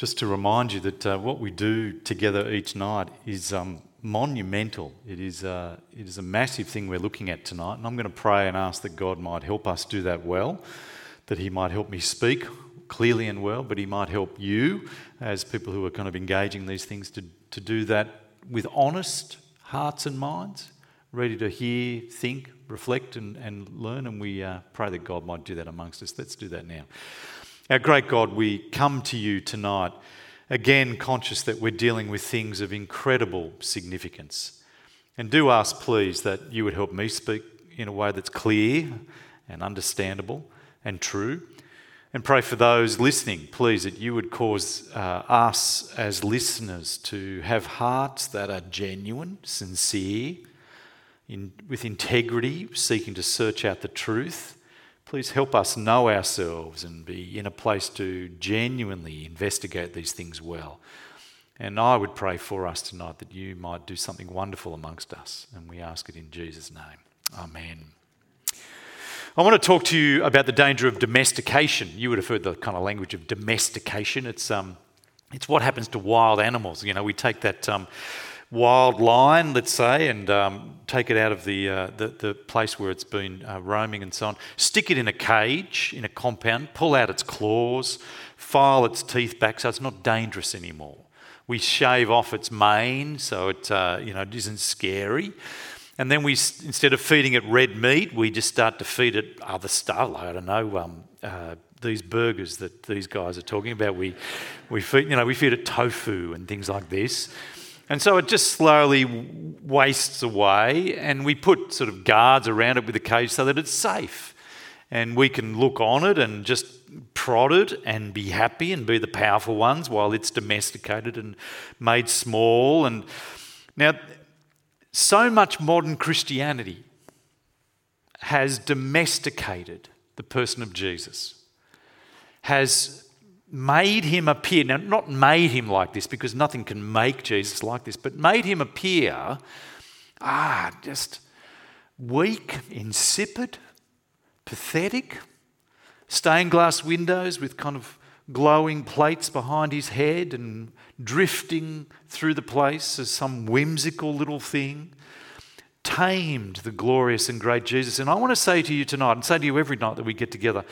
just to remind you that uh, what we do together each night is um, monumental. It is, uh, it is a massive thing we're looking at tonight, and I'm going to pray and ask that God might help us do that well, that He might help me speak clearly and well, but He might help you as people who are kind of engaging these things to, to do that with honest hearts and minds, ready to hear, think, reflect, and, and learn. And we uh, pray that God might do that amongst us. Let's do that now. Our great God, we come to you tonight, again conscious that we're dealing with things of incredible significance. And do ask, please, that you would help me speak in a way that's clear and understandable and true. And pray for those listening, please, that you would cause uh, us as listeners to have hearts that are genuine, sincere, in, with integrity, seeking to search out the truth Please help us know ourselves and be in a place to genuinely investigate these things well. And I would pray for us tonight that you might do something wonderful amongst us. And we ask it in Jesus' name. Amen. I want to talk to you about the danger of domestication. You would have heard the kind of language of domestication. It's, um, it's what happens to wild animals. You know, we take that. Um, wild lion, let's say, and um, take it out of the, uh, the, the, place where it's been uh, roaming and so on, stick it in a cage, in a compound, pull out its claws, file its teeth back so it's not dangerous anymore. We shave off its mane so it uh, you know, isn't scary. And then we, instead of feeding it red meat, we just start to feed it other stuff. Like, I don't know, um, uh, these burgers that these guys are talking about. We, we feed, you know, we feed it tofu and things like this. And so it just slowly wastes away, and we put sort of guards around it with a cage so that it's safe. And we can look on it and just prod it and be happy and be the powerful ones while it's domesticated and made small. And now, so much modern Christianity has domesticated the person of Jesus, has made him appear. Now, not made him like this because nothing can make Jesus like this, but made him appear, ah, just weak, insipid, pathetic, stained glass windows with kind of glowing plates behind his head and drifting through the place as some whimsical little thing. Tamed the glorious and great Jesus. And I want to say to you tonight, and say to you every night that we get together,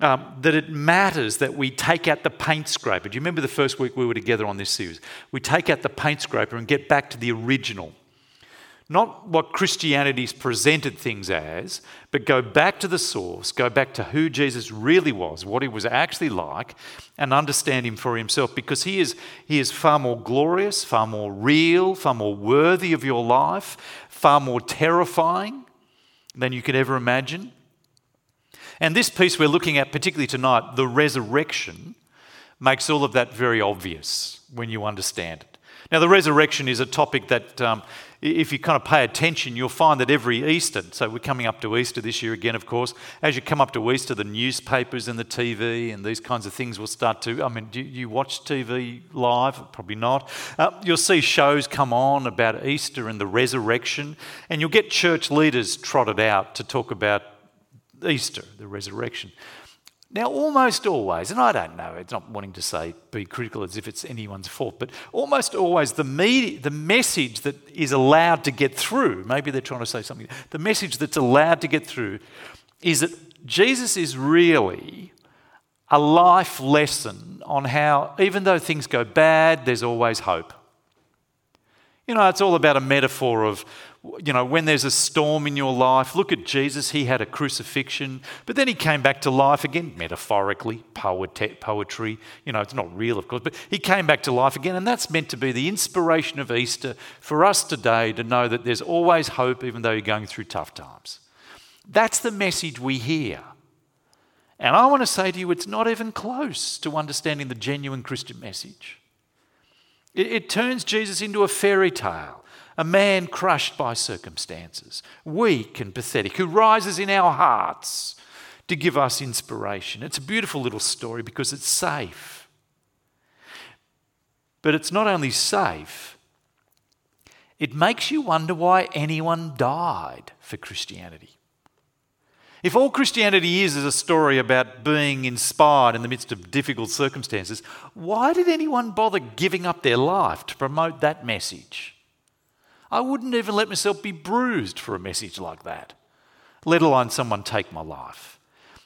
um, that it matters that we take out the paint scraper. Do you remember the first week we were together on this series? We take out the paint scraper and get back to the original. Not what Christianity's presented things as, but go back to the source, go back to who Jesus really was, what he was actually like, and understand him for himself because he is, he is far more glorious, far more real, far more worthy of your life, far more terrifying than you could ever imagine. And this piece we're looking at, particularly tonight, the resurrection, makes all of that very obvious when you understand it. Now, the resurrection is a topic that, um, if you kind of pay attention, you'll find that every Easter, so we're coming up to Easter this year again, of course, as you come up to Easter, the newspapers and the TV and these kinds of things will start to. I mean, do you watch TV live? Probably not. Uh, you'll see shows come on about Easter and the resurrection, and you'll get church leaders trotted out to talk about Easter, the resurrection. Now, almost always, and I don't know, it's not wanting to say be critical as if it's anyone's fault, but almost always the, media, the message that is allowed to get through, maybe they're trying to say something, the message that's allowed to get through is that Jesus is really a life lesson on how, even though things go bad, there's always hope. You know, it's all about a metaphor of you know, when there's a storm in your life, look at Jesus. He had a crucifixion, but then he came back to life again, metaphorically, poet- poetry. You know, it's not real, of course, but he came back to life again. And that's meant to be the inspiration of Easter for us today to know that there's always hope, even though you're going through tough times. That's the message we hear. And I want to say to you, it's not even close to understanding the genuine Christian message. It, it turns Jesus into a fairy tale a man crushed by circumstances, weak and pathetic, who rises in our hearts to give us inspiration. It's a beautiful little story because it's safe. But it's not only safe, it makes you wonder why anyone died for Christianity. If all Christianity is is a story about being inspired in the midst of difficult circumstances, why did anyone bother giving up their life to promote that message? I wouldn't even let myself be bruised for a message like that, let alone someone take my life.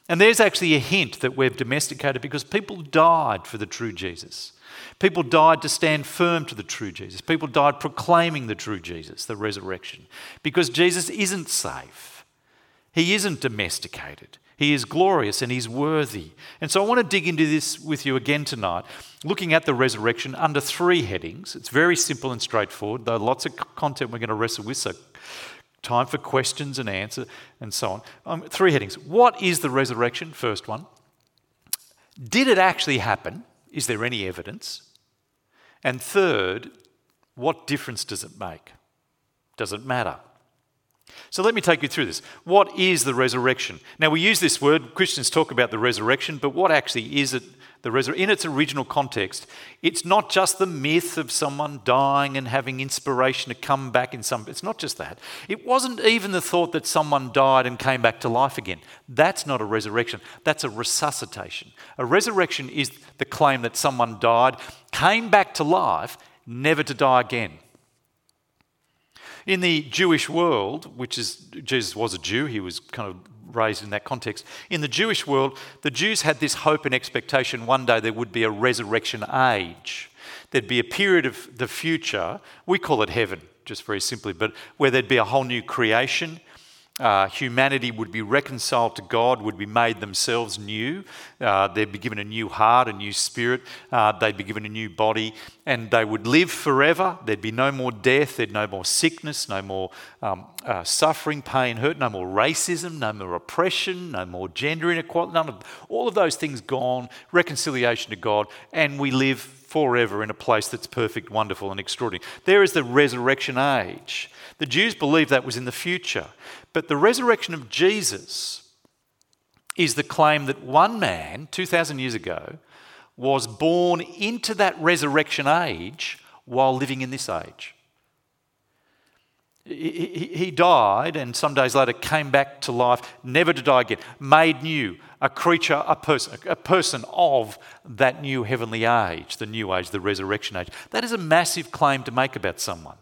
And there's actually a hint that we've domesticated because people died for the true Jesus. People died to stand firm to the true Jesus. People died proclaiming the true Jesus, the resurrection, because Jesus isn't safe. He isn't domesticated. He is glorious and he's worthy. And so I want to dig into this with you again tonight, looking at the resurrection under three headings. It's very simple and straightforward, though lots of content we're going to wrestle with, so time for questions and answer and so on. Um, three headings. What is the resurrection? First one. Did it actually happen? Is there any evidence? And third, what difference does it make? Does it matter? So let me take you through this. What is the resurrection? Now we use this word, Christians talk about the resurrection, but what actually is it? The resur- in its original context, it's not just the myth of someone dying and having inspiration to come back in some. It's not just that. It wasn't even the thought that someone died and came back to life again. That's not a resurrection. That's a resuscitation. A resurrection is the claim that someone died, came back to life, never to die again. In the Jewish world, which is, Jesus was a Jew, he was kind of raised in that context. In the Jewish world, the Jews had this hope and expectation one day there would be a resurrection age. There'd be a period of the future, we call it heaven, just very simply, but where there'd be a whole new creation uh, humanity would be reconciled to God, would be made themselves new. Uh, they'd be given a new heart, a new spirit. Uh, they'd be given a new body, and they would live forever. There'd be no more death, there'd no more sickness, no more um, uh, suffering, pain, hurt, no more racism, no more oppression, no more gender inequality. None of all of those things gone. Reconciliation to God, and we live forever in a place that's perfect, wonderful, and extraordinary. There is the resurrection age. The Jews believed that was in the future. But the resurrection of Jesus is the claim that one man, 2,000 years ago, was born into that resurrection age while living in this age. He died and some days later came back to life, never to die again, made new, a creature, a person, a person of that new heavenly age, the new age, the resurrection age. That is a massive claim to make about someone.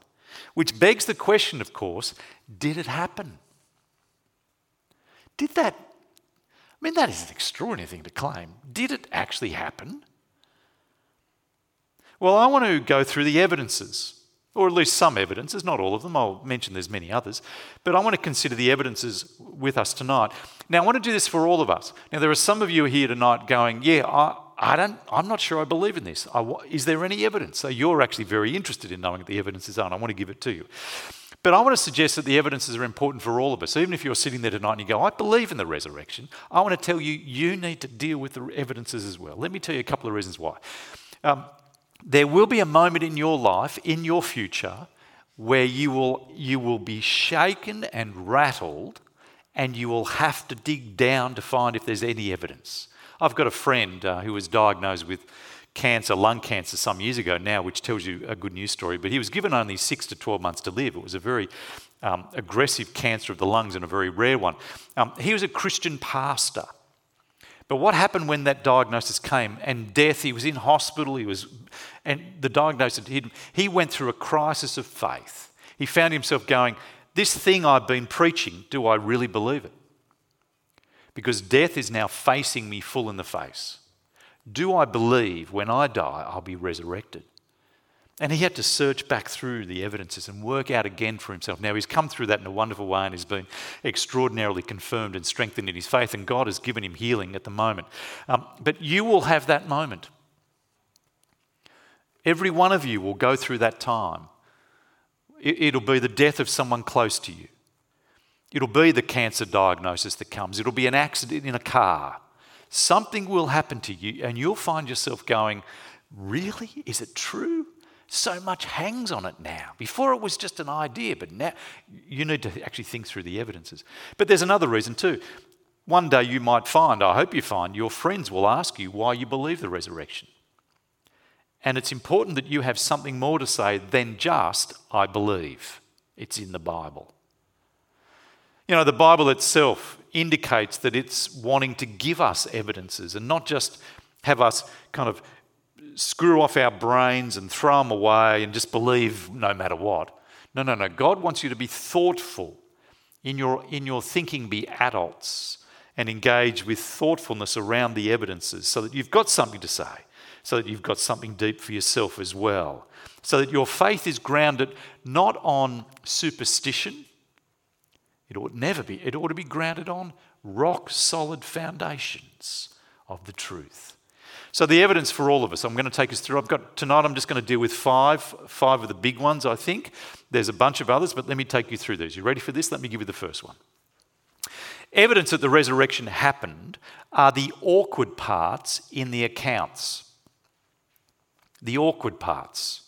Which begs the question, of course did it happen? Did that? I mean, that is an extraordinary thing to claim. Did it actually happen? Well, I want to go through the evidences, or at least some evidences, not all of them. I'll mention there's many others, but I want to consider the evidences with us tonight. Now, I want to do this for all of us. Now, there are some of you here tonight going, "Yeah, I, I don't. I'm not sure I believe in this. I, is there any evidence?" So you're actually very interested in knowing what the evidence is and I want to give it to you. But I want to suggest that the evidences are important for all of us. Even if you're sitting there tonight and you go, I believe in the resurrection, I want to tell you, you need to deal with the evidences as well. Let me tell you a couple of reasons why. Um, there will be a moment in your life, in your future, where you will, you will be shaken and rattled, and you will have to dig down to find if there's any evidence. I've got a friend uh, who was diagnosed with cancer, lung cancer, some years ago now, which tells you a good news story. But he was given only six to 12 months to live. It was a very um, aggressive cancer of the lungs and a very rare one. Um, he was a Christian pastor. But what happened when that diagnosis came and death? He was in hospital. He was, and the diagnosis hit him. He went through a crisis of faith. He found himself going, "This thing I've been preaching, do I really believe it?" Because death is now facing me full in the face. Do I believe when I die I'll be resurrected? And he had to search back through the evidences and work out again for himself. Now, he's come through that in a wonderful way and he's been extraordinarily confirmed and strengthened in his faith, and God has given him healing at the moment. Um, but you will have that moment. Every one of you will go through that time. It'll be the death of someone close to you, it'll be the cancer diagnosis that comes, it'll be an accident in a car. Something will happen to you, and you'll find yourself going, Really? Is it true? So much hangs on it now. Before it was just an idea, but now you need to actually think through the evidences. But there's another reason too. One day you might find, I hope you find, your friends will ask you why you believe the resurrection. And it's important that you have something more to say than just, I believe. It's in the Bible. You know, the Bible itself indicates that it's wanting to give us evidences and not just have us kind of screw off our brains and throw them away and just believe no matter what. No, no, no. God wants you to be thoughtful in your, in your thinking, be adults and engage with thoughtfulness around the evidences so that you've got something to say, so that you've got something deep for yourself as well, so that your faith is grounded not on superstition. It ought never be. It ought to be grounded on rock solid foundations of the truth. So the evidence for all of us, I'm going to take us through. I've got tonight. I'm just going to deal with five, five of the big ones. I think there's a bunch of others, but let me take you through these. You ready for this? Let me give you the first one. Evidence that the resurrection happened are the awkward parts in the accounts. The awkward parts.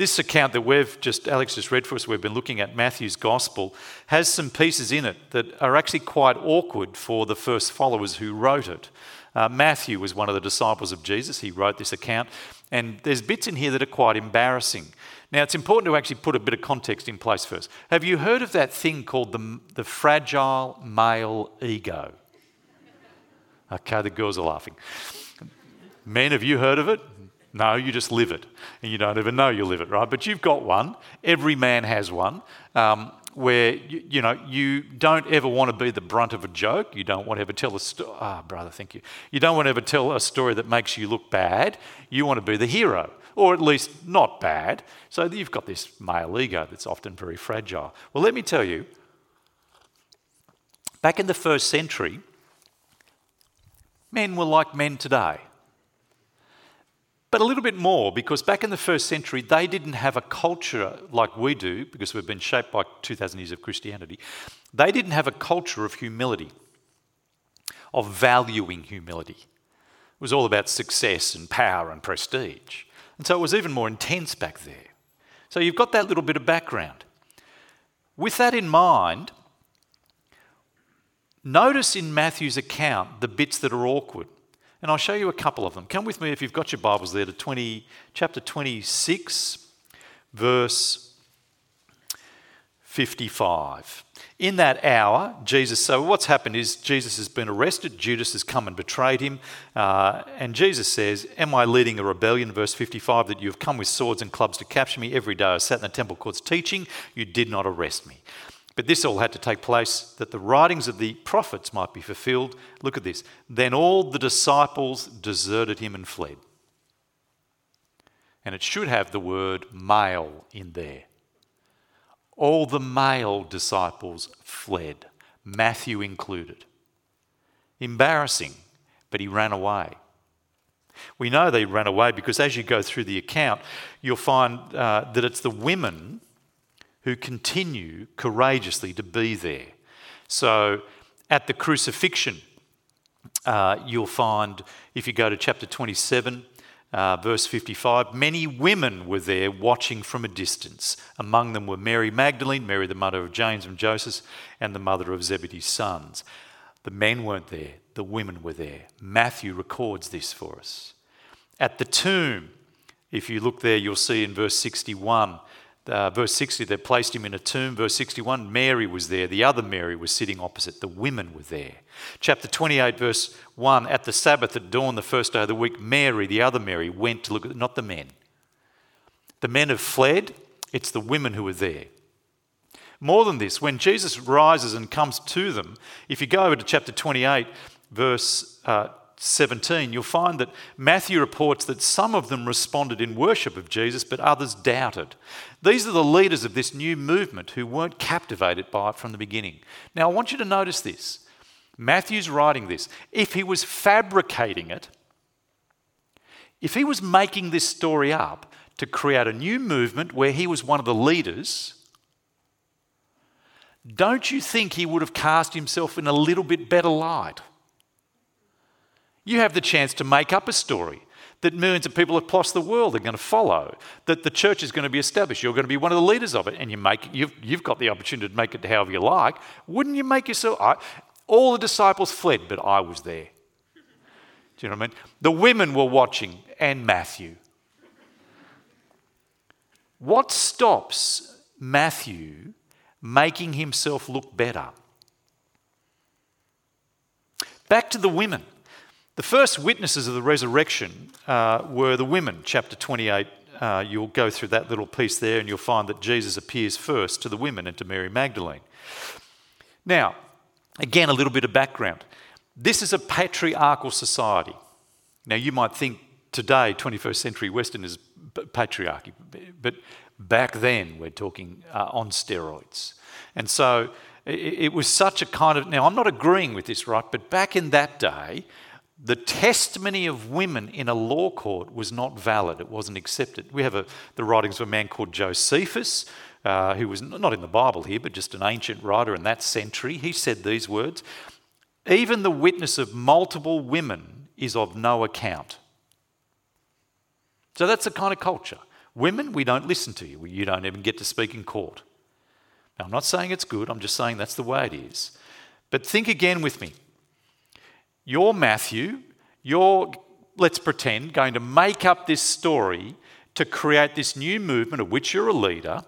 This account that we've just, Alex just read for us, we've been looking at Matthew's gospel, has some pieces in it that are actually quite awkward for the first followers who wrote it. Uh, Matthew was one of the disciples of Jesus. He wrote this account. And there's bits in here that are quite embarrassing. Now, it's important to actually put a bit of context in place first. Have you heard of that thing called the, the fragile male ego? Okay, the girls are laughing. Men, have you heard of it? No, you just live it. And you don't even know you live it, right? But you've got one. Every man has one. Um, where you, you, know you don't ever want to be the brunt of a joke. You don't want to ever tell a story. Ah, oh, brother, thank you. You don't want to ever tell a story that makes you look bad. You want to be the hero, or at least not bad. So you've got this male ego that's often very fragile. Well, let me tell you. Back in the first century, men were like men today. But a little bit more, because back in the first century, they didn't have a culture like we do, because we've been shaped by 2,000 years of Christianity. They didn't have a culture of humility, of valuing humility. It was all about success and power and prestige. And so it was even more intense back there. So you've got that little bit of background. With that in mind, notice in Matthew's account the bits that are awkward. And I'll show you a couple of them. Come with me if you've got your Bibles there to 20, chapter 26, verse 55. In that hour, Jesus, so what's happened is Jesus has been arrested, Judas has come and betrayed him, uh, and Jesus says, Am I leading a rebellion? Verse 55 that you have come with swords and clubs to capture me. Every day I sat in the temple courts teaching, you did not arrest me. But this all had to take place that the writings of the prophets might be fulfilled. Look at this. Then all the disciples deserted him and fled. And it should have the word male in there. All the male disciples fled, Matthew included. Embarrassing, but he ran away. We know they ran away because as you go through the account, you'll find uh, that it's the women who continue courageously to be there. So at the crucifixion, uh, you'll find, if you go to chapter 27, uh, verse 55, many women were there watching from a distance. Among them were Mary Magdalene, Mary the mother of James and Joseph, and the mother of Zebedee's sons. The men weren't there, the women were there. Matthew records this for us. At the tomb, if you look there, you'll see in verse 61 uh, verse 60, they placed him in a tomb. Verse 61, Mary was there. The other Mary was sitting opposite. The women were there. Chapter 28, verse 1, at the Sabbath at dawn, the first day of the week, Mary, the other Mary, went to look at, not the men. The men have fled, it's the women who are there. More than this, when Jesus rises and comes to them, if you go over to chapter 28, verse uh, 17, you'll find that Matthew reports that some of them responded in worship of Jesus, but others doubted. These are the leaders of this new movement who weren't captivated by it from the beginning. Now, I want you to notice this. Matthew's writing this. If he was fabricating it, if he was making this story up to create a new movement where he was one of the leaders, don't you think he would have cast himself in a little bit better light? You have the chance to make up a story that millions of people across the world are going to follow, that the church is going to be established. You're going to be one of the leaders of it, and you make, you've, you've got the opportunity to make it however you like. Wouldn't you make yourself? I, all the disciples fled, but I was there. Do you know what I mean? The women were watching, and Matthew. What stops Matthew making himself look better. Back to the women. The first witnesses of the resurrection uh, were the women, chapter 28. Uh, you'll go through that little piece there and you'll find that Jesus appears first to the women and to Mary Magdalene. Now, again, a little bit of background. This is a patriarchal society. Now, you might think today, 21st century Western is patriarchy, but back then we're talking uh, on steroids. And so it, it was such a kind of. Now, I'm not agreeing with this, right? But back in that day, the testimony of women in a law court was not valid. It wasn't accepted. We have a, the writings of a man called Josephus, uh, who was not in the Bible here, but just an ancient writer in that century. He said these words Even the witness of multiple women is of no account. So that's the kind of culture. Women, we don't listen to you. You don't even get to speak in court. Now, I'm not saying it's good, I'm just saying that's the way it is. But think again with me. You're Matthew, you're, let's pretend, going to make up this story to create this new movement of which you're a leader.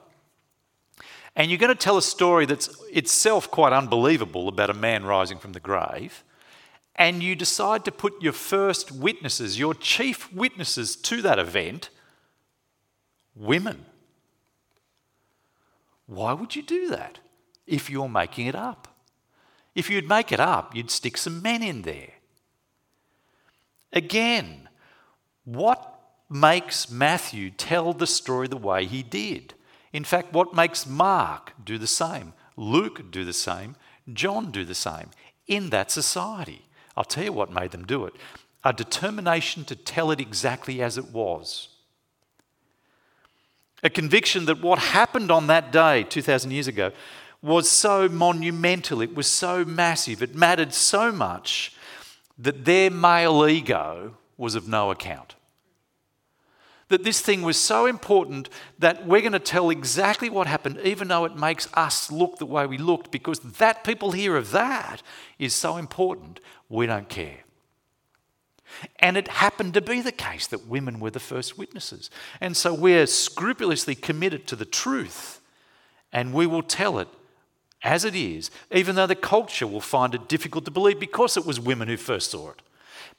And you're going to tell a story that's itself quite unbelievable about a man rising from the grave. And you decide to put your first witnesses, your chief witnesses to that event, women. Why would you do that if you're making it up? If you'd make it up, you'd stick some men in there. Again, what makes Matthew tell the story the way he did? In fact, what makes Mark do the same, Luke do the same, John do the same in that society? I'll tell you what made them do it a determination to tell it exactly as it was. A conviction that what happened on that day 2,000 years ago was so monumental, it was so massive, it mattered so much that their male ego was of no account. That this thing was so important that we're going to tell exactly what happened, even though it makes us look the way we looked, because that people hear of that is so important, we don't care. And it happened to be the case that women were the first witnesses. And so we're scrupulously committed to the truth, and we will tell it as it is, even though the culture will find it difficult to believe because it was women who first saw it.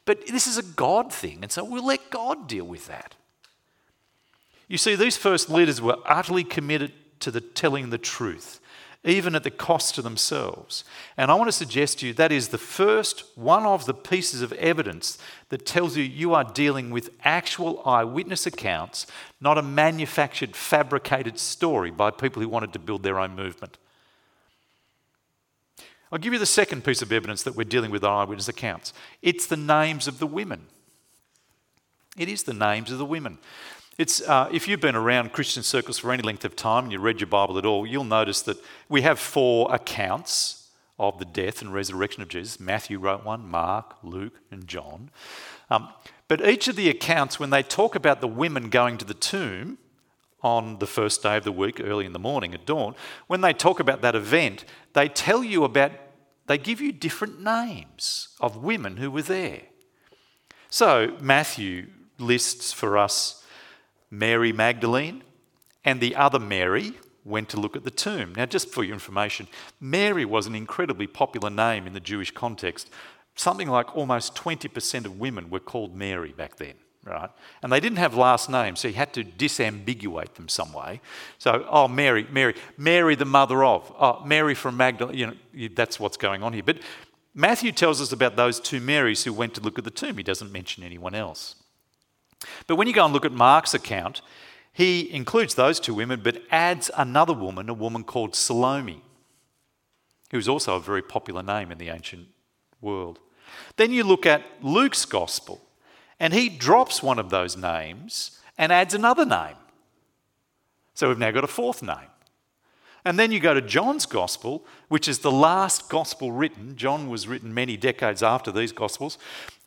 But this is a God thing, and so we'll let God deal with that. You see, these first leaders were utterly committed to the telling the truth, even at the cost to themselves. And I want to suggest to you that is the first one of the pieces of evidence that tells you you are dealing with actual eyewitness accounts, not a manufactured, fabricated story by people who wanted to build their own movement. I'll give you the second piece of evidence that we're dealing with eyewitness accounts. It's the names of the women. It is the names of the women. It's, uh, if you've been around Christian circles for any length of time and you read your Bible at all, you'll notice that we have four accounts of the death and resurrection of Jesus. Matthew wrote one, Mark, Luke, and John. Um, but each of the accounts, when they talk about the women going to the tomb, on the first day of the week, early in the morning at dawn, when they talk about that event, they tell you about, they give you different names of women who were there. So Matthew lists for us Mary Magdalene and the other Mary went to look at the tomb. Now, just for your information, Mary was an incredibly popular name in the Jewish context. Something like almost 20% of women were called Mary back then right? And they didn't have last names, so he had to disambiguate them some way. So, oh, Mary, Mary, Mary, the mother of, oh, Mary from Magdalene, you know, that's what's going on here. But Matthew tells us about those two Marys who went to look at the tomb. He doesn't mention anyone else. But when you go and look at Mark's account, he includes those two women, but adds another woman, a woman called Salome, who was also a very popular name in the ancient world. Then you look at Luke's gospel, and he drops one of those names and adds another name. So we've now got a fourth name. And then you go to John's gospel, which is the last gospel written. John was written many decades after these gospels.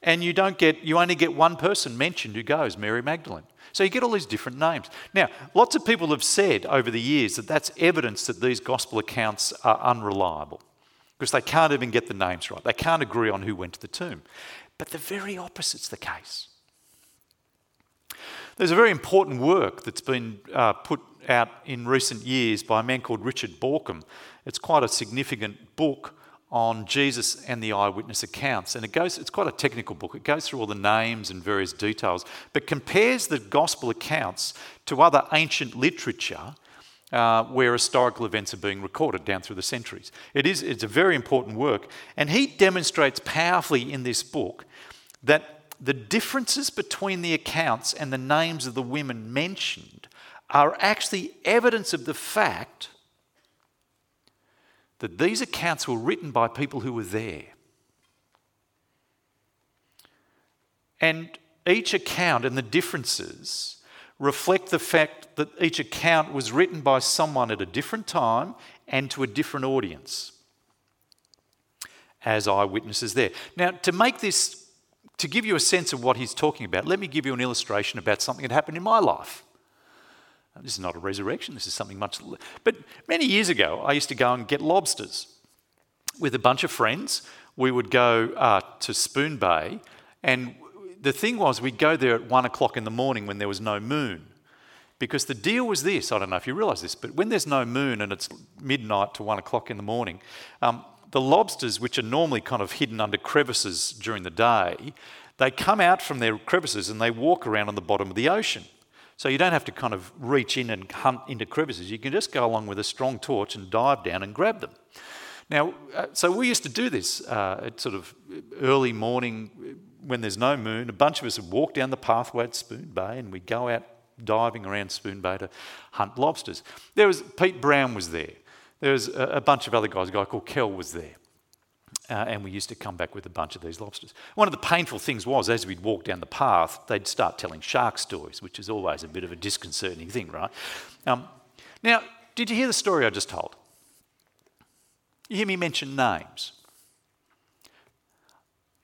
And you don't get, you only get one person mentioned who goes, Mary Magdalene. So you get all these different names. Now, lots of people have said over the years that that's evidence that these gospel accounts are unreliable because they can't even get the names right. They can't agree on who went to the tomb. But the very opposite's the case. There's a very important work that's been uh, put out in recent years by a man called Richard Bauckham. It's quite a significant book on Jesus and the eyewitness accounts. And it goes, it's quite a technical book. It goes through all the names and various details, but compares the gospel accounts to other ancient literature uh, where historical events are being recorded down through the centuries. It is, it's a very important work. And he demonstrates powerfully in this book that the differences between the accounts and the names of the women mentioned are actually evidence of the fact that these accounts were written by people who were there. And each account and the differences reflect the fact that each account was written by someone at a different time and to a different audience as eyewitnesses there. Now, to make this, to give you a sense of what he's talking about, let me give you an illustration about something that happened in my life. This is not a resurrection, this is something much. But many years ago, I used to go and get lobsters with a bunch of friends. We would go uh, to Spoon Bay, and the thing was, we'd go there at one o'clock in the morning when there was no moon. Because the deal was this I don't know if you realise this, but when there's no moon and it's midnight to one o'clock in the morning, um, the lobsters, which are normally kind of hidden under crevices during the day, they come out from their crevices and they walk around on the bottom of the ocean. So you don't have to kind of reach in and hunt into crevices. You can just go along with a strong torch and dive down and grab them. Now, uh, so we used to do this uh, at sort of early morning when there's no moon. A bunch of us would walk down the pathway at Spoon Bay and we'd go out diving around Spoon Bay to hunt lobsters. There was Pete Brown was there. There was a, a bunch of other guys. A guy called Kel was there. Uh, and we used to come back with a bunch of these lobsters. One of the painful things was, as we'd walk down the path, they'd start telling shark stories, which is always a bit of a disconcerting thing, right? Um, now, did you hear the story I just told? You hear me mention names.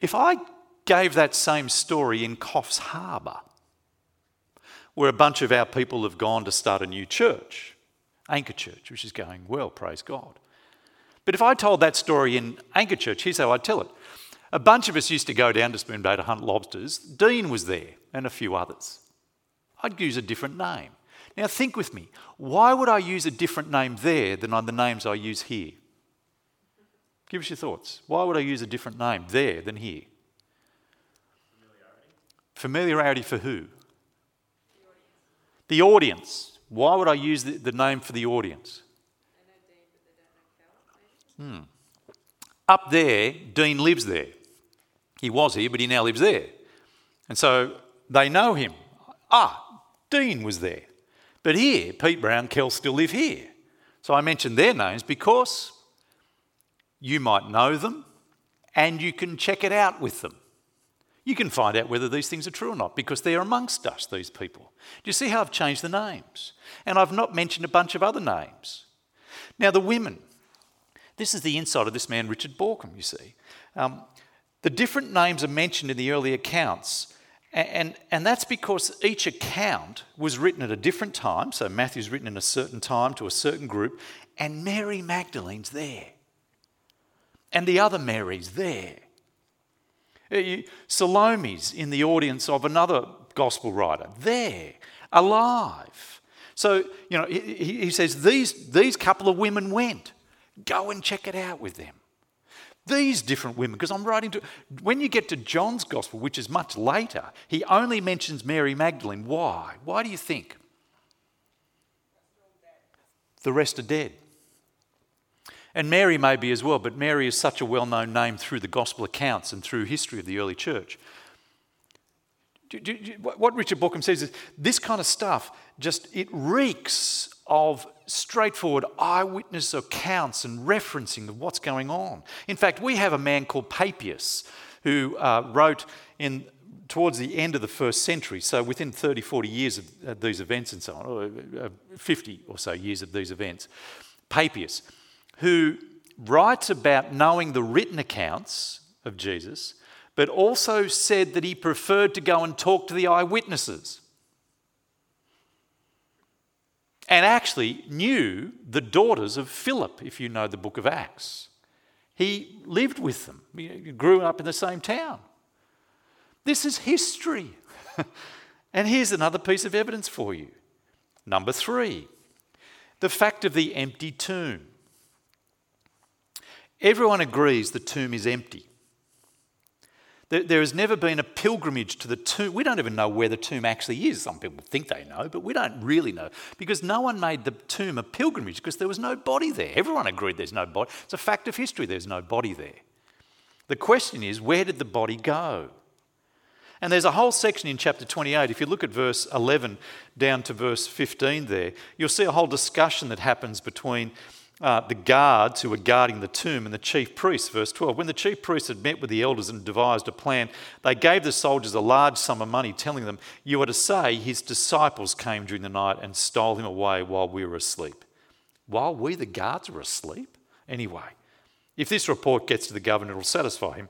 If I gave that same story in Coffs Harbour, where a bunch of our people have gone to start a new church, Anchor Church, which is going well, praise God. But if I told that story in Anchor Church, here's how I'd tell it. A bunch of us used to go down to Spoon Bay to hunt lobsters. Dean was there and a few others. I'd use a different name. Now think with me. Why would I use a different name there than on the names I use here? Give us your thoughts. Why would I use a different name there than here? Familiarity. For who? The audience. The audience. Why would I use the, the name for the audience? Hmm. Up there, Dean lives there. He was here, but he now lives there. And so they know him. Ah, Dean was there. But here, Pete Brown, Kel still live here. So I mentioned their names because you might know them and you can check it out with them. You can find out whether these things are true or not because they're amongst us, these people. Do you see how I've changed the names? And I've not mentioned a bunch of other names. Now, the women. This is the insight of this man, Richard Bauckham, you see. Um, the different names are mentioned in the early accounts, and, and, and that's because each account was written at a different time. So Matthew's written in a certain time to a certain group, and Mary Magdalene's there. And the other Mary's there. Uh, Salome's in the audience of another gospel writer, there, alive. So, you know, he, he says these, these couple of women went. Go and check it out with them. These different women, because I'm writing to, when you get to John's gospel, which is much later, he only mentions Mary Magdalene. Why? Why do you think? The rest are dead. And Mary may be as well, but Mary is such a well known name through the gospel accounts and through history of the early church. What Richard Bauckham says is this kind of stuff just it reeks of straightforward eyewitness accounts and referencing of what's going on. In fact, we have a man called Papias who uh, wrote in towards the end of the first century, so within 30, 40 years of these events and so on, or uh, 50 or so years of these events, Papias, who writes about knowing the written accounts of Jesus, but also said that he preferred to go and talk to the eyewitnesses and actually knew the daughters of Philip, if you know the book of Acts. He lived with them, he grew up in the same town. This is history. and here's another piece of evidence for you. Number three, the fact of the empty tomb. Everyone agrees the tomb is empty. There has never been a pilgrimage to the tomb. We don't even know where the tomb actually is. Some people think they know, but we don't really know because no one made the tomb a pilgrimage because there was no body there. Everyone agreed there's no body. It's a fact of history, there's no body there. The question is, where did the body go? And there's a whole section in chapter 28. If you look at verse 11 down to verse 15 there, you'll see a whole discussion that happens between uh, the guards who were guarding the tomb and the chief priests. Verse 12 When the chief priests had met with the elders and devised a plan, they gave the soldiers a large sum of money, telling them, You are to say his disciples came during the night and stole him away while we were asleep. While we, the guards, were asleep? Anyway, if this report gets to the governor, it'll satisfy him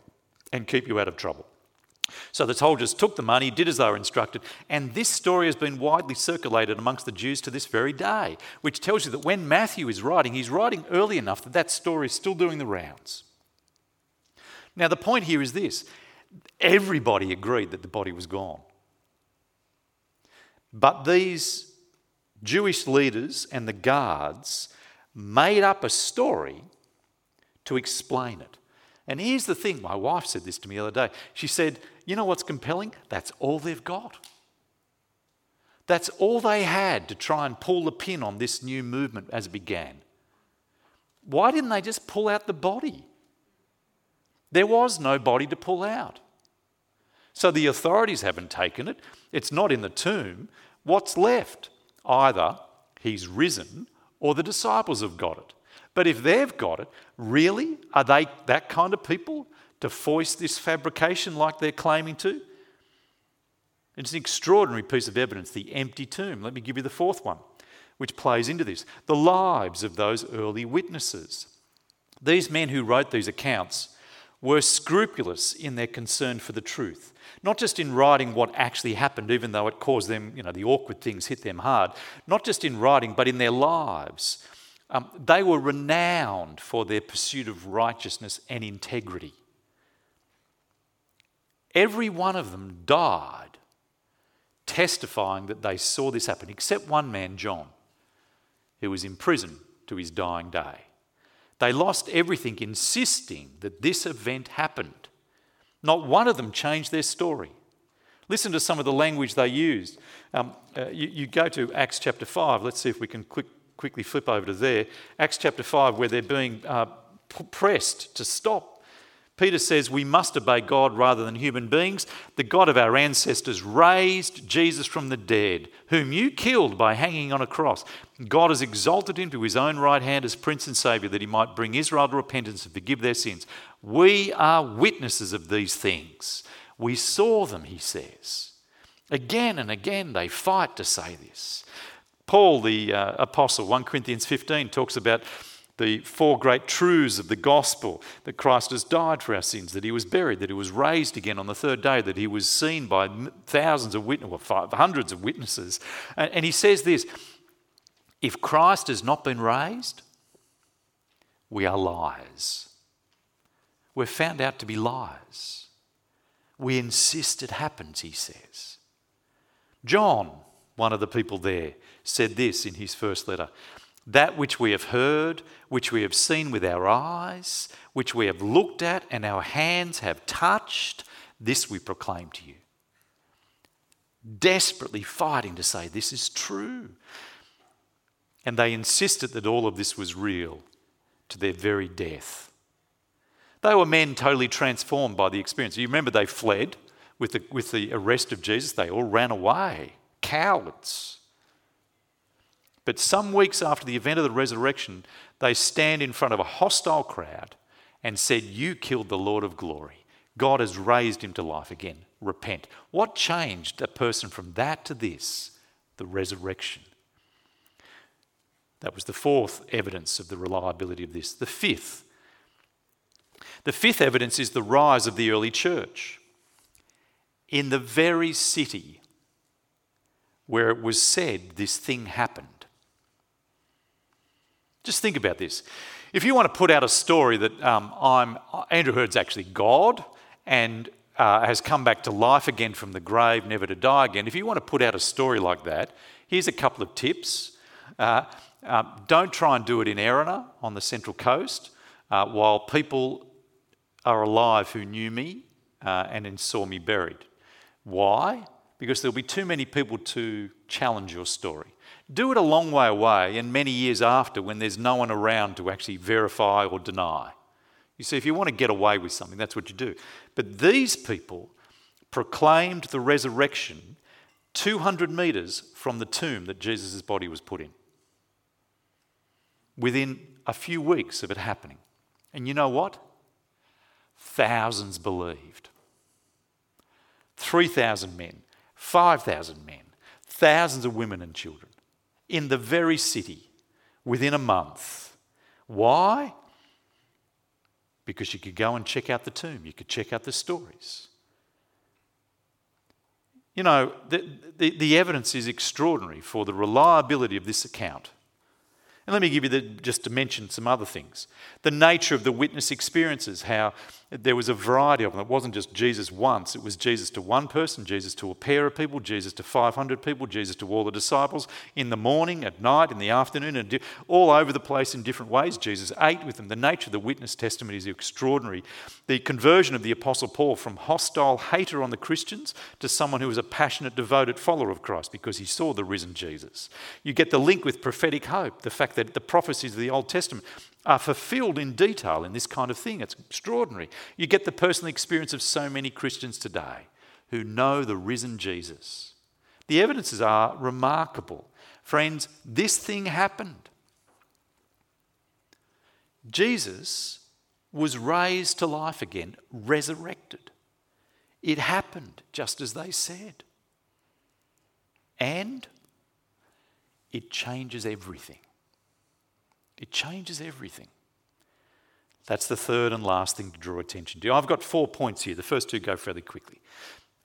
and keep you out of trouble. So the soldiers took the money, did as they were instructed, and this story has been widely circulated amongst the Jews to this very day, which tells you that when Matthew is writing, he's writing early enough that that story is still doing the rounds. Now, the point here is this everybody agreed that the body was gone. But these Jewish leaders and the guards made up a story to explain it. And here's the thing my wife said this to me the other day. She said, You know what's compelling? That's all they've got. That's all they had to try and pull the pin on this new movement as it began. Why didn't they just pull out the body? There was no body to pull out. So the authorities haven't taken it. It's not in the tomb. What's left? Either he's risen or the disciples have got it. But if they've got it, really? Are they that kind of people to foist this fabrication like they're claiming to? It's an extraordinary piece of evidence, the empty tomb. Let me give you the fourth one, which plays into this the lives of those early witnesses. These men who wrote these accounts were scrupulous in their concern for the truth, not just in writing what actually happened, even though it caused them, you know, the awkward things hit them hard, not just in writing, but in their lives. Um, they were renowned for their pursuit of righteousness and integrity. Every one of them died testifying that they saw this happen, except one man, John, who was in prison to his dying day. They lost everything insisting that this event happened. Not one of them changed their story. Listen to some of the language they used. Um, uh, you, you, go to Acts chapter 5. Let's see if we can quick, quickly flip over to there. Acts chapter 5, where they're being uh, pressed to stop. Peter says we must obey God rather than human beings. The God of our ancestors raised Jesus from the dead, whom you killed by hanging on a cross. God has exalted him to his own right hand as Prince and Saviour that he might bring Israel to repentance and forgive their sins. We are witnesses of these things. We saw them, he says. Again and again they fight to say this. Paul, the uh, apostle, 1 Corinthians 15, talks about the four great truths of the gospel that Christ has died for our sins, that he was buried, that he was raised again on the third day, that he was seen by thousands of witnesses, well, hundreds of witnesses. And, and he says this if Christ has not been raised, we are liars. We're found out to be liars. We insist it happens, he says. John, one of the people there, said this in his first letter That which we have heard, which we have seen with our eyes, which we have looked at and our hands have touched, this we proclaim to you. Desperately fighting to say this is true. And they insisted that all of this was real to their very death. They were men totally transformed by the experience. You remember they fled with the, with the arrest of Jesus, they all ran away, cowards. But some weeks after the event of the resurrection, they stand in front of a hostile crowd and said, You killed the Lord of glory. God has raised him to life again. Repent. What changed a person from that to this? The resurrection. That was the fourth evidence of the reliability of this. The fifth. The fifth evidence is the rise of the early church. In the very city where it was said this thing happened, just think about this. If you want to put out a story that um, I'm Andrew Hurd's actually God and uh, has come back to life again from the grave, never to die again, if you want to put out a story like that, here's a couple of tips. Uh, uh, don't try and do it in Erina on the Central Coast uh, while people are alive who knew me uh, and then saw me buried. Why? Because there'll be too many people to challenge your story. Do it a long way away and many years after when there's no one around to actually verify or deny. You see, if you want to get away with something, that's what you do. But these people proclaimed the resurrection 200 metres from the tomb that Jesus' body was put in within a few weeks of it happening. And you know what? Thousands believed. 3,000 men, 5,000 men, thousands of women and children in the very city within a month. Why? Because you could go and check out the tomb, you could check out the stories. You know, the, the, the evidence is extraordinary for the reliability of this account. And let me give you the, just to mention some other things. The nature of the witness experiences, how there was a variety of them. It wasn't just Jesus once, it was Jesus to one person, Jesus to a pair of people, Jesus to 500 people, Jesus to all the disciples in the morning, at night, in the afternoon, and all over the place in different ways. Jesus ate with them. The nature of the witness testimony is extraordinary. The conversion of the Apostle Paul from hostile hater on the Christians to someone who was a passionate, devoted follower of Christ because he saw the risen Jesus. You get the link with prophetic hope, the fact that the prophecies of the Old Testament are fulfilled in detail in this kind of thing. It's extraordinary. You get the personal experience of so many Christians today who know the risen Jesus. The evidences are remarkable. Friends, this thing happened. Jesus was raised to life again, resurrected. It happened just as they said. And it changes everything. It changes everything. That's the third and last thing to draw attention to. I've got four points here. The first two go fairly quickly.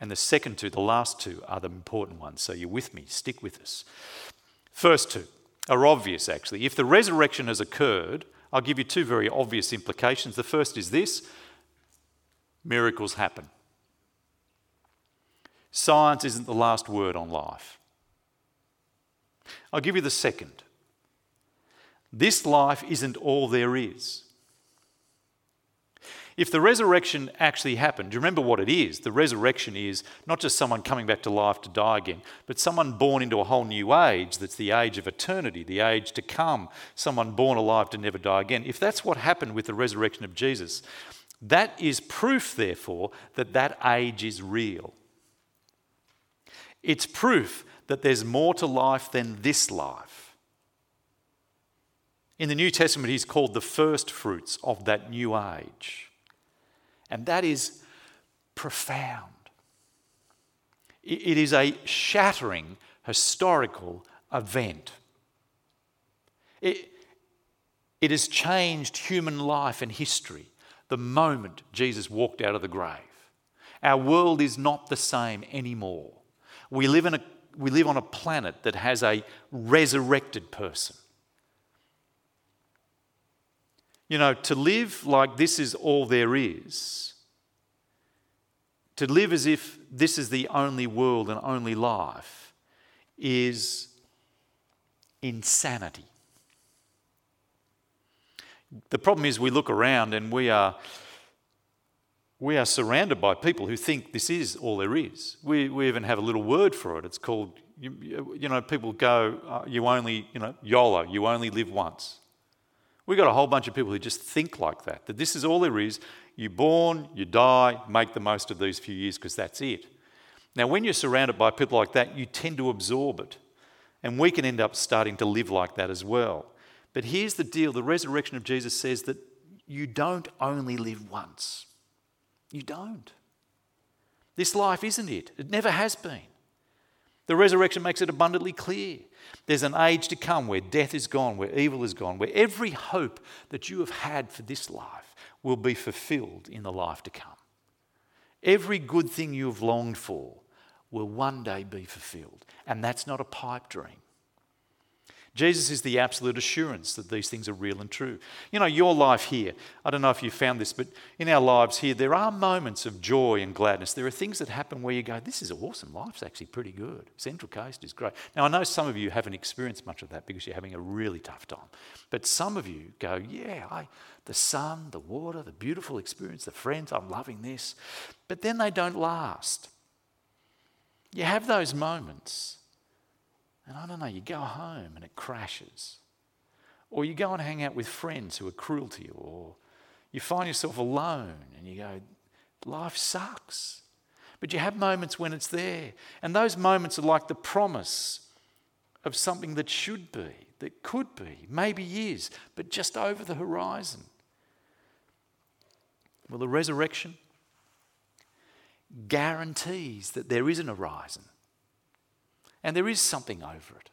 And the second two, the last two, are the important ones. So you're with me, stick with us. First two are obvious, actually. If the resurrection has occurred, I'll give you two very obvious implications. The first is this miracles happen. Science isn't the last word on life. I'll give you the second this life isn't all there is. If the resurrection actually happened, do you remember what it is? The resurrection is not just someone coming back to life to die again, but someone born into a whole new age that's the age of eternity, the age to come, someone born alive to never die again. If that's what happened with the resurrection of Jesus, that is proof, therefore, that that age is real. It's proof that there's more to life than this life. In the New Testament, he's called the first fruits of that new age. And that is profound. It is a shattering historical event. It, it has changed human life and history the moment Jesus walked out of the grave. Our world is not the same anymore. We live, in a, we live on a planet that has a resurrected person. You know, to live like this is all there is, to live as if this is the only world and only life, is insanity. The problem is, we look around and we are, we are surrounded by people who think this is all there is. We, we even have a little word for it. It's called, you, you know, people go, uh, you only, you know, YOLO, you only live once. We've got a whole bunch of people who just think like that, that this is all there is. You're born, you die, make the most of these few years because that's it. Now, when you're surrounded by people like that, you tend to absorb it. And we can end up starting to live like that as well. But here's the deal the resurrection of Jesus says that you don't only live once. You don't. This life isn't it, it never has been. The resurrection makes it abundantly clear. There's an age to come where death is gone, where evil is gone, where every hope that you have had for this life will be fulfilled in the life to come. Every good thing you have longed for will one day be fulfilled. And that's not a pipe dream. Jesus is the absolute assurance that these things are real and true. You know, your life here, I don't know if you found this, but in our lives here, there are moments of joy and gladness. There are things that happen where you go, This is awesome. Life's actually pretty good. Central Coast is great. Now, I know some of you haven't experienced much of that because you're having a really tough time. But some of you go, Yeah, I, the sun, the water, the beautiful experience, the friends, I'm loving this. But then they don't last. You have those moments and I don't know, you go home and it crashes. Or you go and hang out with friends who are cruel to you. Or you find yourself alone and you go, life sucks. But you have moments when it's there. And those moments are like the promise of something that should be, that could be, maybe is, but just over the horizon. Well, the resurrection guarantees that there is an horizon and there is something over it.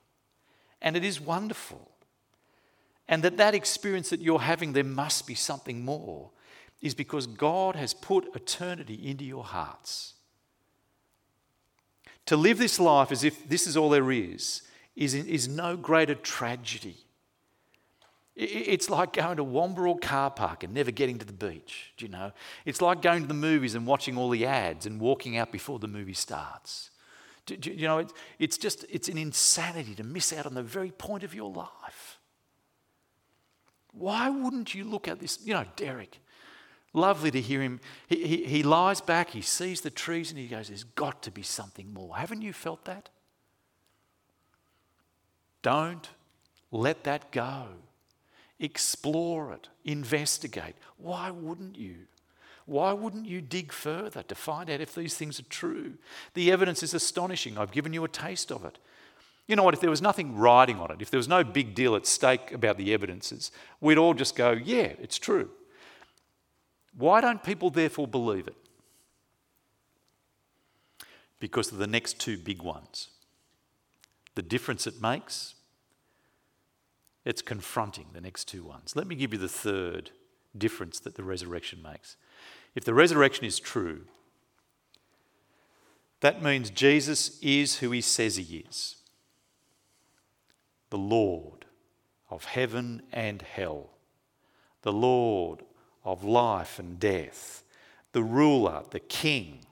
And it is wonderful. And that that experience that you're having, there must be something more, is because God has put eternity into your hearts. To live this life as if this is all there is, is, is no greater tragedy. It's like going to Wamberal car park and never getting to the beach, do you know? It's like going to the movies and watching all the ads and walking out before the movie starts. Do, do, you know, it's, it's just, it's an insanity to miss out on the very point of your life. Why wouldn't you look at this? You know, Derek, lovely to hear him. He, he, he lies back, he sees the trees, and he goes, There's got to be something more. Haven't you felt that? Don't let that go. Explore it, investigate. Why wouldn't you? Why wouldn't you dig further to find out if these things are true? The evidence is astonishing. I've given you a taste of it. You know what? If there was nothing riding on it, if there was no big deal at stake about the evidences, we'd all just go, yeah, it's true. Why don't people therefore believe it? Because of the next two big ones. The difference it makes, it's confronting the next two ones. Let me give you the third difference that the resurrection makes. If the resurrection is true, that means Jesus is who he says he is the Lord of heaven and hell, the Lord of life and death, the ruler, the king,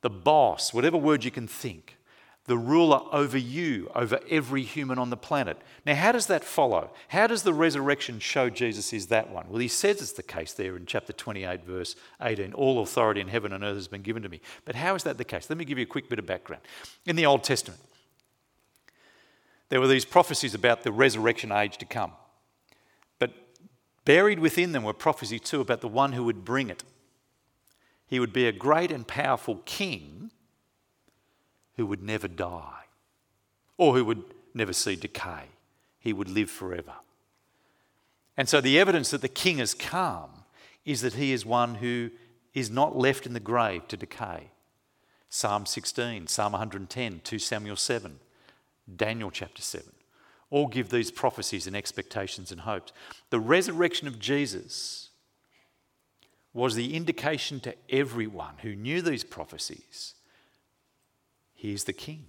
the boss, whatever word you can think the ruler over you, over every human on the planet. Now, how does that follow? How does the resurrection show Jesus is that one? Well, he says it's the case there in chapter 28, verse 18 All authority in heaven and earth has been given to me. But how is that the case? Let me give you a quick bit of background. In the Old Testament, there were these prophecies about the resurrection age to come. But buried within them were prophecies too about the one who would bring it. He would be a great and powerful king who would never die or who would never see decay. He would live forever. And so the evidence that the king has come is that he is one who is not left in the grave to decay. Psalm 16, Psalm 110, 2 Samuel 7, Daniel chapter 7 all give these prophecies and expectations and hopes. The resurrection of Jesus was the indication to everyone who knew these prophecies He's the King.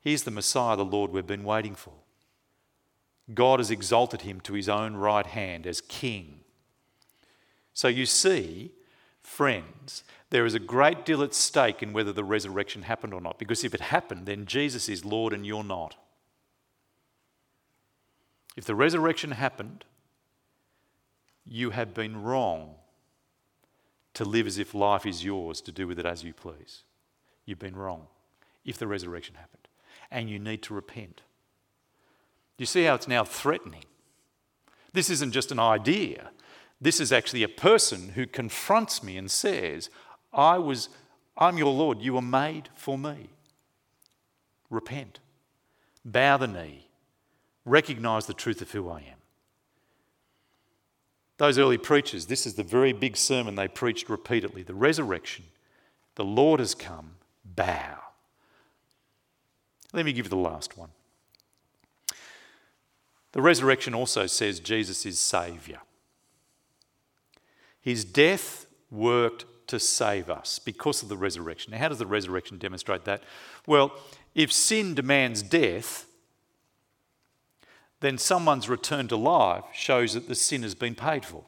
He's the Messiah, the Lord we've been waiting for. God has exalted him to his own right hand as King. So you see, friends, there is a great deal at stake in whether the resurrection happened or not. Because if it happened, then Jesus is Lord and you're not. If the resurrection happened, you have been wrong to live as if life is yours to do with it as you please. You've been wrong if the resurrection happened. And you need to repent. You see how it's now threatening? This isn't just an idea. This is actually a person who confronts me and says, I was, I'm your Lord. You were made for me. Repent. Bow the knee. Recognize the truth of who I am. Those early preachers, this is the very big sermon they preached repeatedly the resurrection. The Lord has come. Bow. Let me give you the last one. The resurrection also says Jesus is Saviour. His death worked to save us because of the resurrection. Now, how does the resurrection demonstrate that? Well, if sin demands death, then someone's return to life shows that the sin has been paid for.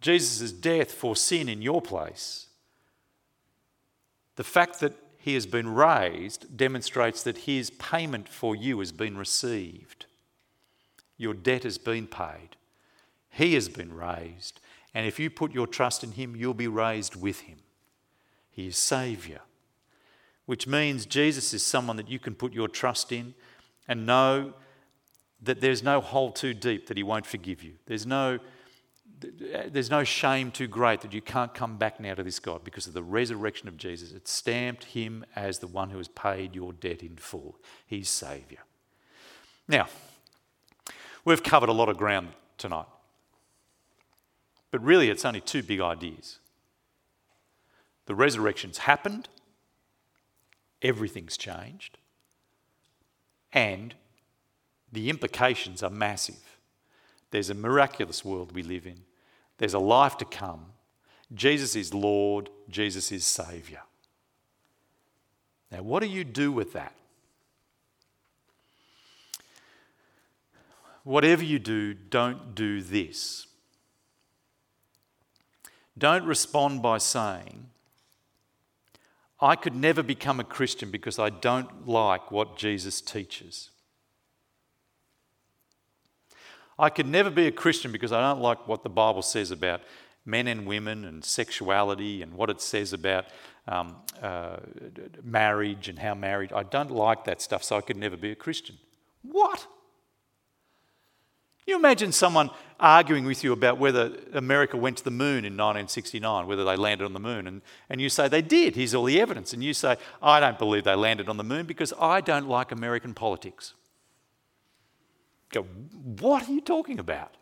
Jesus' death for sin in your place, the fact that he has been raised demonstrates that his payment for you has been received. Your debt has been paid. He has been raised. And if you put your trust in him, you'll be raised with him. He is Saviour, which means Jesus is someone that you can put your trust in and know that there's no hole too deep that he won't forgive you. There's no there's no shame too great that you can't come back now to this God because of the resurrection of Jesus. It stamped him as the one who has paid your debt in full. He's Saviour. Now, we've covered a lot of ground tonight. But really, it's only two big ideas. The resurrection's happened, everything's changed, and the implications are massive. There's a miraculous world we live in. There's a life to come. Jesus is Lord, Jesus is Saviour. Now, what do you do with that? Whatever you do, don't do this. Don't respond by saying, I could never become a Christian because I don't like what Jesus teaches. I could never be a Christian because I don't like what the Bible says about men and women and sexuality and what it says about um, uh, marriage and how married. I don't like that stuff, so I could never be a Christian. What? you imagine someone arguing with you about whether America went to the moon in 1969, whether they landed on the moon, and, and you say they did, here's all the evidence, and you say, I don't believe they landed on the moon because I don't like American politics go, What are you talking about?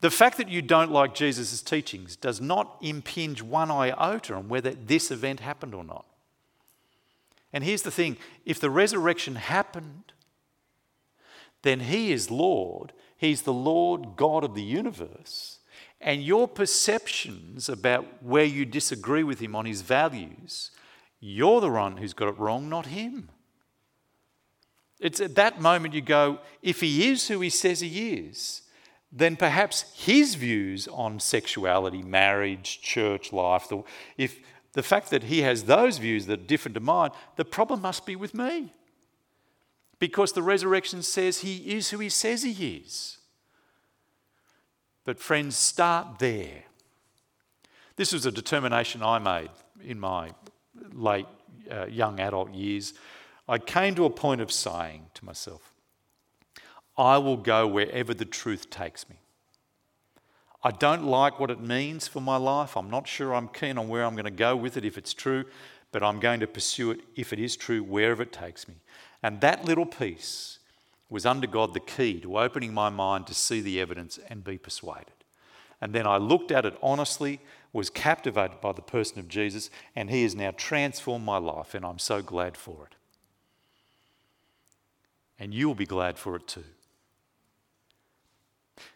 The fact that you don't like Jesus' teachings does not impinge one iota on whether this event happened or not. And here's the thing if the resurrection happened, then He is Lord. He's the Lord God of the universe. And your perceptions about where you disagree with Him on His values, you're the one who's got it wrong, not Him. It's at that moment you go, if he is who he says he is, then perhaps his views on sexuality, marriage, church life, the, if the fact that he has those views that are different to mine, the problem must be with me. Because the resurrection says he is who he says he is. But, friends, start there. This was a determination I made in my late uh, young adult years I came to a point of saying to myself, I will go wherever the truth takes me. I don't like what it means for my life. I'm not sure I'm keen on where I'm going to go with it if it's true, but I'm going to pursue it if it is true, wherever it takes me. And that little piece was under God the key to opening my mind to see the evidence and be persuaded. And then I looked at it honestly, was captivated by the person of Jesus, and He has now transformed my life, and I'm so glad for it and you'll be glad for it too.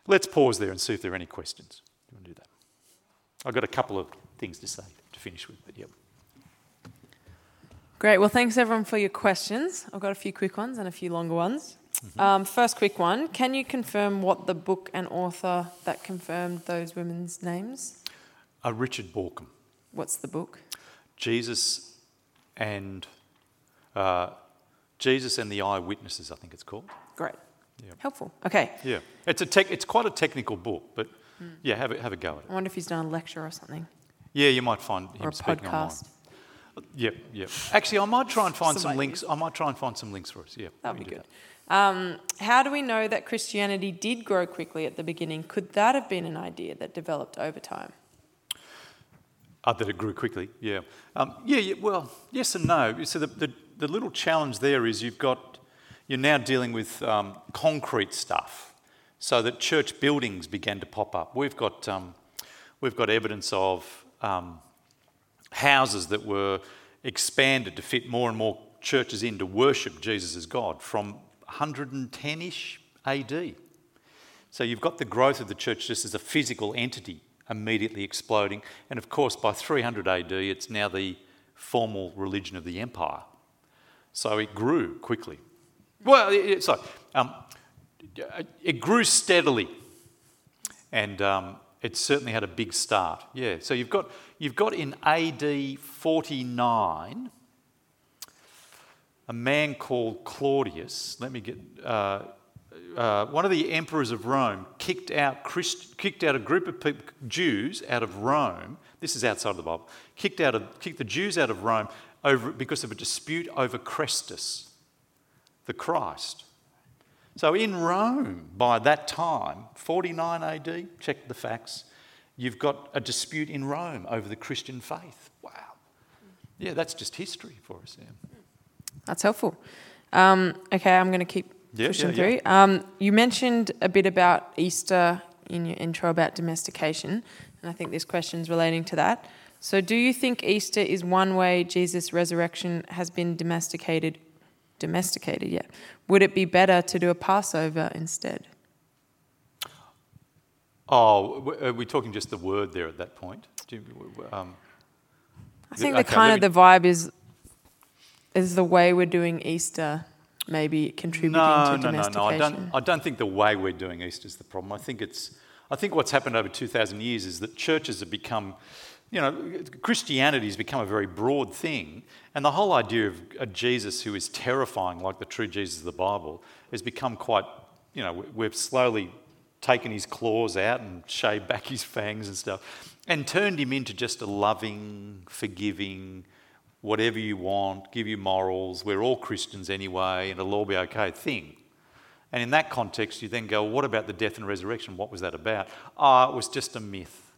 Let's pause there and see if there are any questions. You want to do that? I've got a couple of things to say to finish with, but yep. Great. Well, thanks everyone for your questions. I've got a few quick ones and a few longer ones. Mm-hmm. Um, first, quick one. Can you confirm what the book and author that confirmed those women's names? Uh, Richard Bauckham. What's the book? Jesus and uh, Jesus and the Eyewitnesses, I think it's called. Great. Yeah. Helpful. Okay. Yeah. It's, a tech, it's quite a technical book, but mm. yeah, have a, have a go at it. I wonder if he's done a lecture or something. Yeah, you might find him or a speaking podcast. online. Yep, yep. Actually, I might try and find some links. I might try and find some links for us. Yeah, that'd be good. That. Um, how do we know that Christianity did grow quickly at the beginning? Could that have been an idea that developed over time? Uh, that it grew quickly, yeah. Um, yeah, yeah, well, yes and no. So the, the, the little challenge there is you've got, you're now dealing with um, concrete stuff so that church buildings began to pop up. We've got, um, we've got evidence of um, houses that were expanded to fit more and more churches in to worship Jesus as God from 110 ish AD. So you've got the growth of the church just as a physical entity immediately exploding. And of course, by 300 AD, it's now the formal religion of the empire. So it grew quickly. Well, it- um, it grew steadily, and um, it certainly had a big start. Yeah. So you've got you've got in AD 49 a man called Claudius. Let me get. Uh, uh, one of the emperors of Rome kicked out, Christ, kicked out a group of people, Jews out of Rome. This is outside of the Bible. Kicked, out of, kicked the Jews out of Rome over, because of a dispute over Christus, the Christ. So in Rome, by that time, 49 AD, check the facts, you've got a dispute in Rome over the Christian faith. Wow. Yeah, that's just history for us. Yeah. That's helpful. Um, okay, I'm going to keep Yeah, pushing yeah, through. Um, you mentioned a bit about Easter in your intro about domestication, and I think this question's relating to that. So, do you think Easter is one way Jesus' resurrection has been domesticated? Domesticated, yeah. Would it be better to do a Passover instead? Oh, are we talking just the word there at that point? Do you, um, I think Okay, the kind let of the vibe is is the way we're doing Easter maybe contributing no, to no, no, domestication. no. I don't, I don't think the way we're doing Easter is the problem. I think it's, I think what's happened over 2,000 years is that churches have become, you know, Christianity has become a very broad thing, and the whole idea of a Jesus who is terrifying, like the true Jesus of the Bible, has become quite, you know, we've slowly taken his claws out and shaved back his fangs and stuff, and turned him into just a loving, forgiving, whatever you want, give you morals, we're all Christians anyway, and it'll all be okay thing. And in that context, you then go, what about the death and resurrection? What was that about? Ah, it was just a myth.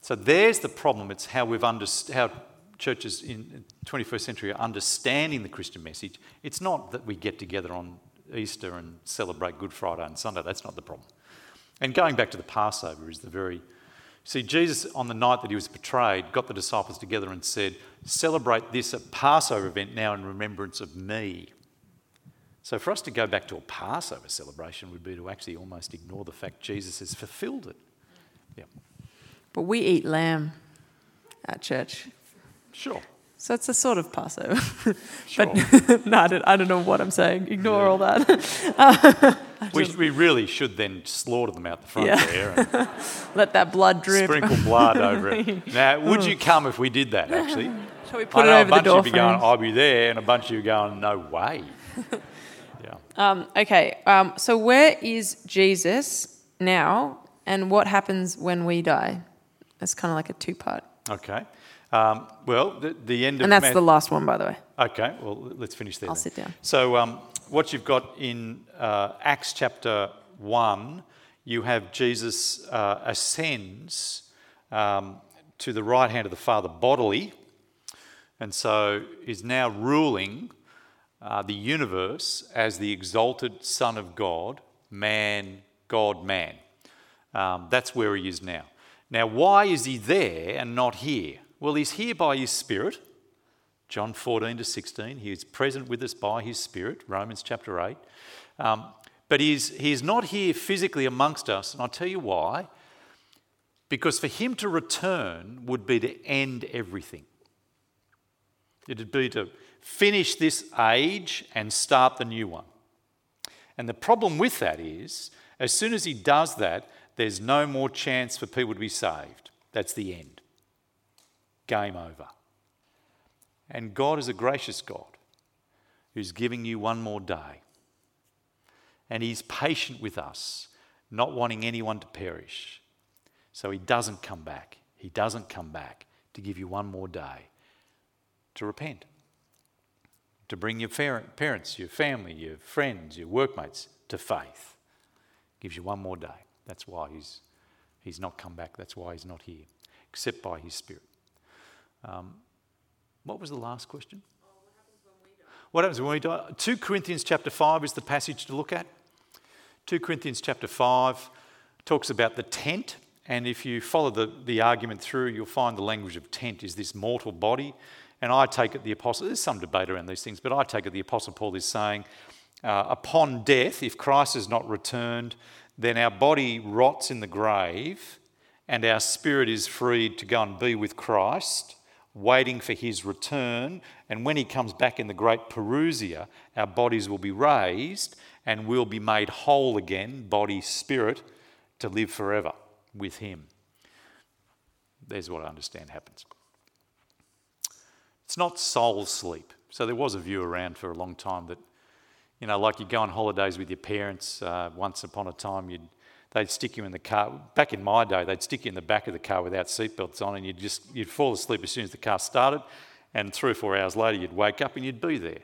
So there's the problem. It's how we've underst- how churches in the 21st century are understanding the Christian message. It's not that we get together on Easter and celebrate Good Friday and Sunday. That's not the problem. And going back to the Passover is the very See, Jesus, on the night that he was betrayed, got the disciples together and said, Celebrate this at Passover event now in remembrance of me. So, for us to go back to a Passover celebration would be to actually almost ignore the fact Jesus has fulfilled it. Yeah, But we eat lamb at church. sure. So it's a sort of Passover. Sure. but no, I don't, I don't know what I'm saying. Ignore all that. we, we really should then slaughter them out the front Yeah. there and Let that blood drip. sprinkle blood over it. Now, would you come if we did that, actually? Shall we I put it know over a the bunch door of you going. I'll be there, and a bunch of you going, no way. yeah. Um, okay, um, so where is Jesus now, and what happens when we die? That's kind of like a two-part, Okay. Um, well, the, the end of and that's Math- the last one, by the way. Okay, well, let's finish there. I'll then. sit down. So, um, what you've got in uh, Acts chapter 1, you have Jesus uh, ascends um, to the right hand of the Father bodily, and so is now ruling uh, the universe as the exalted Son of God, man, God, man. Um, that's where he is now. Now, why is he there and not here? Well, he's here by his Spirit. John 14 to 16. He is present with us by his Spirit, Romans chapter 8. Um, but he's, he's not here physically amongst us, and I'll tell you why. Because for him to return would be to end everything. It'd be to finish this age and start the new one. And the problem with that is, as soon as he does that, there's no more chance for people to be saved. That's the end. Game over. And God is a gracious God who's giving you one more day. And He's patient with us, not wanting anyone to perish. So He doesn't come back. He doesn't come back to give you one more day to repent, to bring your parents, your family, your friends, your workmates to faith. Gives you one more day. That's why He's, he's not come back. That's why He's not here, except by His Spirit. Um, what was the last question? What happens when we die? 2 Corinthians chapter 5 is the passage to look at. 2 Corinthians chapter 5 talks about the tent, and if you follow the, the argument through, you'll find the language of tent is this mortal body. And I take it the apostle, there's some debate around these things, but I take it the apostle Paul is saying, uh, upon death, if Christ has not returned, then our body rots in the grave and our spirit is freed to go and be with Christ waiting for his return. And when he comes back in the great Parousia, our bodies will be raised and we'll be made whole again, body, spirit, to live forever with him. There's what I understand happens. It's not soul sleep. So there was a view around for a long time that, you know, like you go on holidays with your parents. Uh, once upon a time, you'd they'd stick you in the car. Back in my day, they'd stick you in the back of the car without seatbelts on, and you'd just you'd fall asleep as soon as the car started, and three or four hours later, you'd wake up and you'd be there.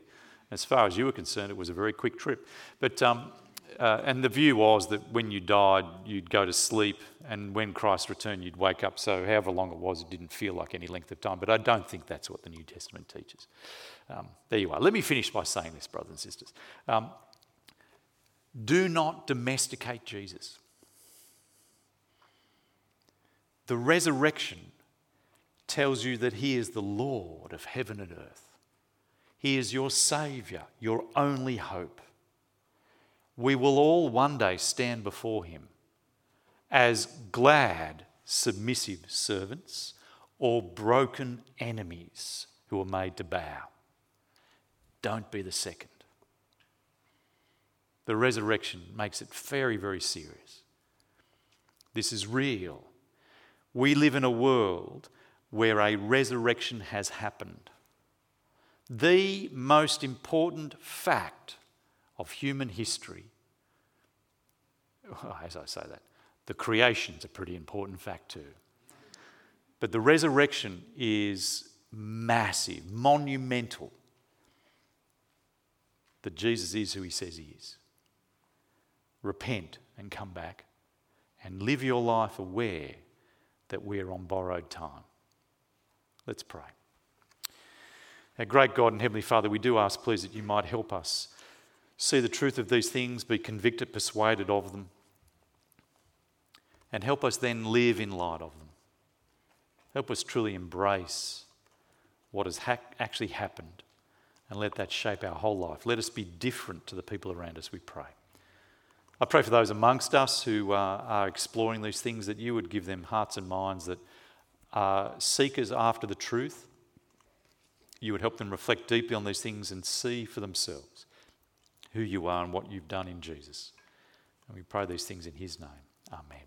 As far as you were concerned, it was a very quick trip. But um, uh, and the view was that when you died, you'd go to sleep, and when Christ returned, you'd wake up. So, however long it was, it didn't feel like any length of time. But I don't think that's what the New Testament teaches. Um, there you are. Let me finish by saying this, brothers and sisters. Um, do not domesticate Jesus. The resurrection tells you that He is the Lord of heaven and earth. He is your Saviour, your only hope. We will all one day stand before Him as glad, submissive servants or broken enemies who are made to bow. Don't be the second. The resurrection makes it very, very serious. This is real. We live in a world where a resurrection has happened. The most important fact of human history, as I say that, the creation's a pretty important fact too. But the resurrection is massive, monumental. That Jesus is who he says he is. Repent and come back and live your life aware that we're on borrowed time. Let's pray. Our great God and Heavenly Father, we do ask, please, that you might help us see the truth of these things, be convicted, persuaded of them, and help us then live in light of them. Help us truly embrace what has ha- actually happened and let that shape our whole life. Let us be different to the people around us, we pray. I pray for those amongst us who uh, are exploring these things that you would give them hearts and minds that are seekers after the truth. You would help them reflect deeply on these things and see for themselves who you are and what you've done in Jesus. And we pray these things in his name. Amen.